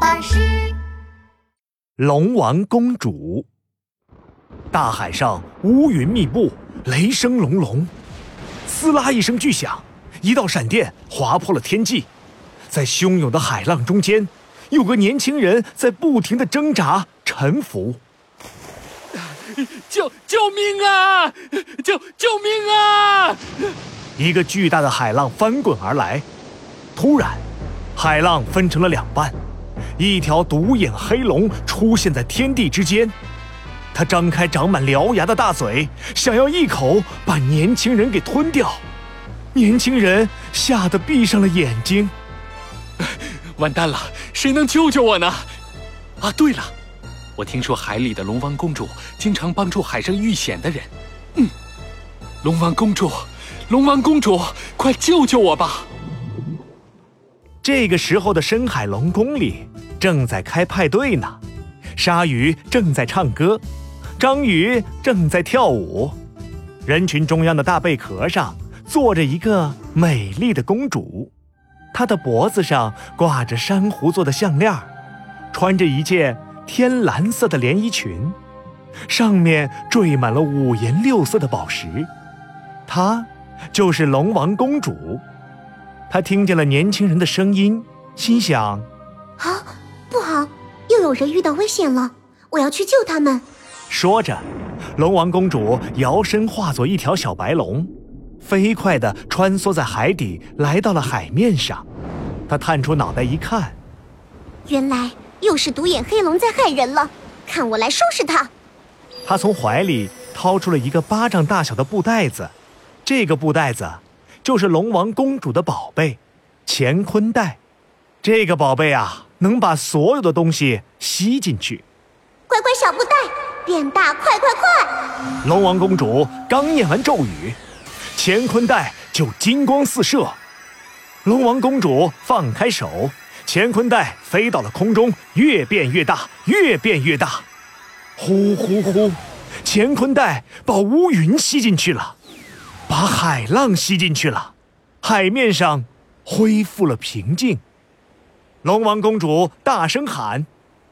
巴士。龙王公主。大海上乌云密布，雷声隆隆，撕拉一声巨响，一道闪电划破了天际。在汹涌的海浪中间，有个年轻人在不停的挣扎、沉浮。救救命啊！救救命啊！一个巨大的海浪翻滚而来，突然，海浪分成了两半，一条独眼黑龙出现在天地之间。它张开长满獠牙的大嘴，想要一口把年轻人给吞掉。年轻人吓得闭上了眼睛。完蛋了，谁能救救我呢？啊，对了，我听说海里的龙王公主经常帮助海上遇险的人。嗯，龙王公主，龙王公主，快救救我吧！这个时候的深海龙宫里正在开派对呢，鲨鱼正在唱歌。章鱼正在跳舞，人群中央的大贝壳上坐着一个美丽的公主，她的脖子上挂着珊瑚做的项链，穿着一件天蓝色的连衣裙，上面缀满了五颜六色的宝石。她就是龙王公主。她听见了年轻人的声音，心想：有人遇到危险了，我要去救他们。说着，龙王公主摇身化作一条小白龙，飞快地穿梭在海底，来到了海面上。她探出脑袋一看，原来又是独眼黑龙在害人了，看我来收拾他！她从怀里掏出了一个巴掌大小的布袋子，这个布袋子就是龙王公主的宝贝——乾坤袋。这个宝贝啊，能把所有的东西吸进去。乖乖小布袋。变大，快快快！龙王公主刚念完咒语，乾坤袋就金光四射。龙王公主放开手，乾坤袋飞到了空中，越变越大，越变越大。呼呼呼，乾坤袋把乌云吸进去了，把海浪吸进去了，海面上恢复了平静。龙王公主大声喊：“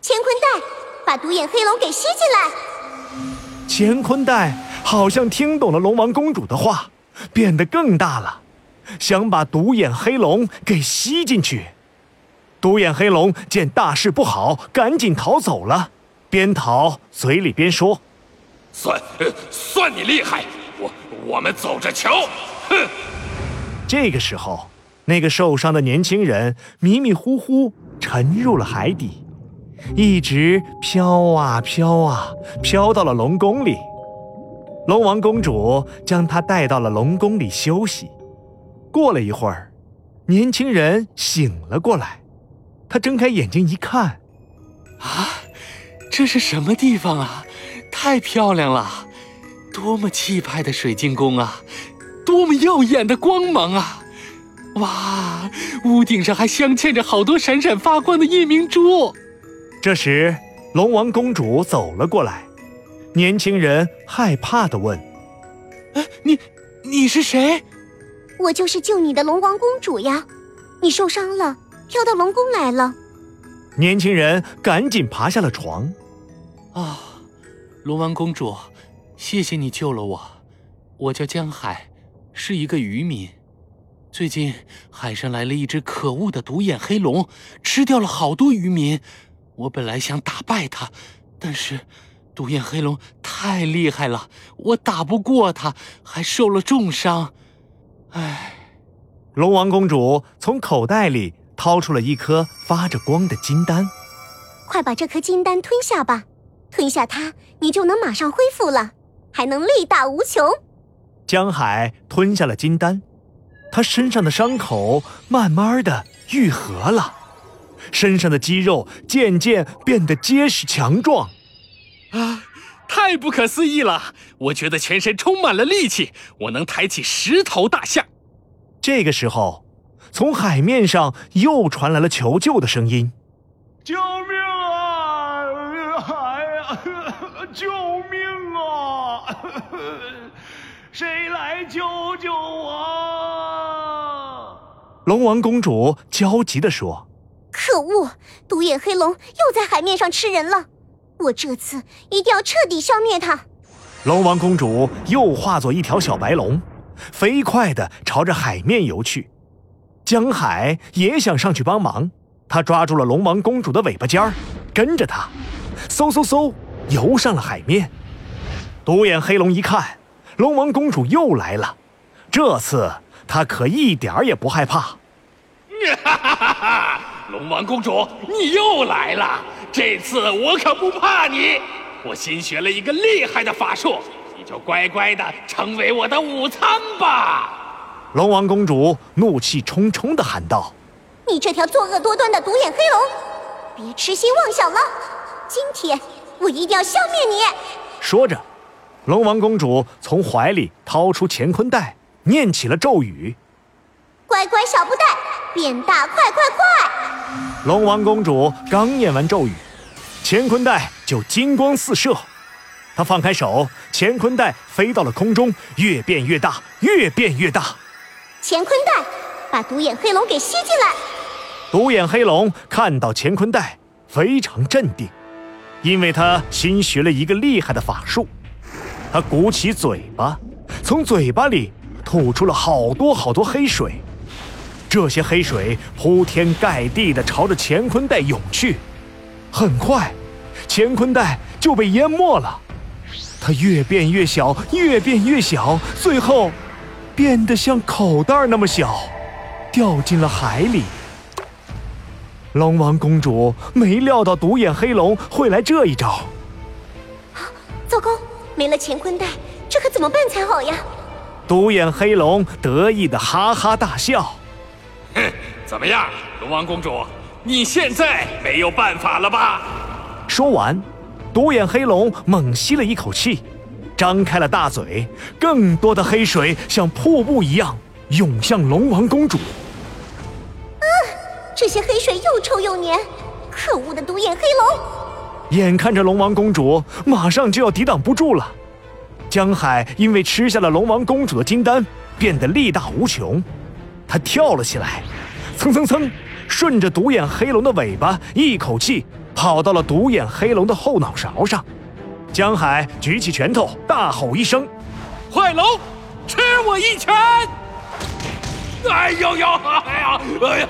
乾坤袋！”把独眼黑龙给吸进来。乾坤袋好像听懂了龙王公主的话，变得更大了，想把独眼黑龙给吸进去。独眼黑龙见大事不好，赶紧逃走了，边逃嘴里边说：“算算你厉害，我我们走着瞧。”哼。这个时候，那个受伤的年轻人迷迷糊糊沉入了海底。一直飘啊飘啊，飘到了龙宫里。龙王公主将他带到了龙宫里休息。过了一会儿，年轻人醒了过来。他睁开眼睛一看，啊，这是什么地方啊？太漂亮了！多么气派的水晶宫啊！多么耀眼的光芒啊！哇，屋顶上还镶嵌着好多闪闪发光的夜明珠。这时，龙王公主走了过来。年轻人害怕地问：“哎你，你是谁？”“我就是救你的龙王公主呀！你受伤了，飘到龙宫来了。”年轻人赶紧爬下了床。“啊，龙王公主，谢谢你救了我。我叫江海，是一个渔民。最近海上来了一只可恶的独眼黑龙，吃掉了好多渔民。”我本来想打败它，但是独眼黑龙太厉害了，我打不过它，还受了重伤。唉，龙王公主从口袋里掏出了一颗发着光的金丹，快把这颗金丹吞下吧，吞下它，你就能马上恢复了，还能力大无穷。江海吞下了金丹，他身上的伤口慢慢的愈合了。身上的肌肉渐渐变得结实强壮，啊，太不可思议了！我觉得全身充满了力气，我能抬起十头大象。这个时候，从海面上又传来了求救的声音：“救命啊！海呀，救命啊！谁来救救我？”龙王公主焦急地说。可可恶！独眼黑龙又在海面上吃人了，我这次一定要彻底消灭它。龙王公主又化作一条小白龙，飞快地朝着海面游去。江海也想上去帮忙，他抓住了龙王公主的尾巴尖儿，跟着她，嗖嗖嗖游上了海面。独眼黑龙一看，龙王公主又来了，这次他可一点儿也不害怕。哈哈哈哈！龙王公主，你又来了，这次我可不怕你。我新学了一个厉害的法术，你就乖乖的成为我的午餐吧。龙王公主怒气冲冲的喊道：“你这条作恶多端的独眼黑龙，别痴心妄想了！今天我一定要消灭你！”说着，龙王公主从怀里掏出乾坤袋，念起了咒语：“乖乖小布袋，变大快快快！”龙王公主刚念完咒语。乾坤袋就金光四射，她放开手，乾坤袋飞到了空中，越变越大，越变越大。乾坤袋把独眼黑龙给吸进来。独眼黑龙看到乾坤袋，非常镇定，因为他新学了一个厉害的法术。他鼓起嘴巴，从嘴巴里吐出了好多好多黑水，这些黑水铺天盖地地朝着乾坤袋涌去。很快，乾坤袋就被淹没了。它越变越小，越变越小，最后变得像口袋那么小，掉进了海里。龙王公主没料到独眼黑龙会来这一招。啊，糟糕！没了乾坤袋，这可怎么办才好呀？独眼黑龙得意的哈哈大笑。哼，怎么样，龙王公主？你现在没有办法了吧？说完，独眼黑龙猛吸了一口气，张开了大嘴，更多的黑水像瀑布一样涌向龙王公主。啊！这些黑水又臭又黏，可恶的独眼黑龙！眼看着龙王公主马上就要抵挡不住了，江海因为吃下了龙王公主的金丹，变得力大无穷，他跳了起来，蹭蹭蹭。顺着独眼黑龙的尾巴，一口气跑到了独眼黑龙的后脑勺上。江海举起拳头，大吼一声：“坏龙，吃我一拳！”哎呦呦！哎呀！哎呀！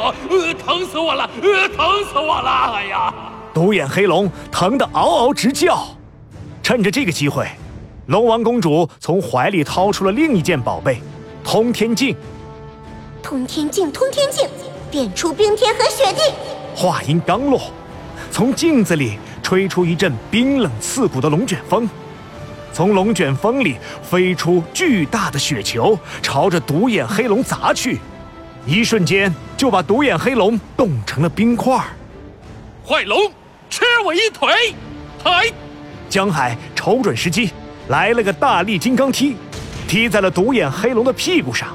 疼死我了！疼死我了！哎呀！独眼黑龙疼得嗷嗷直叫。趁着这个机会，龙王公主从怀里掏出了另一件宝贝——通天镜。通天镜，通天镜。变出冰天和雪地。话音刚落，从镜子里吹出一阵冰冷刺骨的龙卷风，从龙卷风里飞出巨大的雪球，朝着独眼黑龙砸去，一瞬间就把独眼黑龙冻成了冰块。坏龙，吃我一腿！嗨！江海瞅准时机，来了个大力金刚踢，踢在了独眼黑龙的屁股上。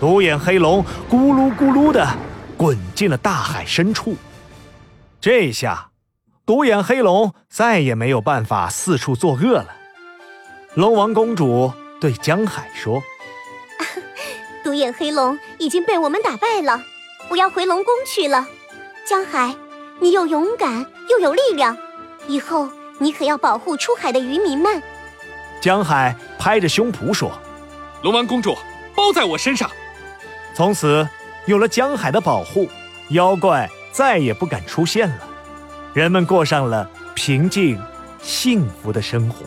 独眼黑龙咕噜咕噜的滚进了大海深处。这下，独眼黑龙再也没有办法四处作恶了。龙王公主对江海说：“独眼黑龙已经被我们打败了，我要回龙宫去了。江海，你又勇敢又有力量，以后你可要保护出海的渔民们。”江海拍着胸脯说：“龙王公主，包在我身上。”从此，有了江海的保护，妖怪再也不敢出现了，人们过上了平静、幸福的生活。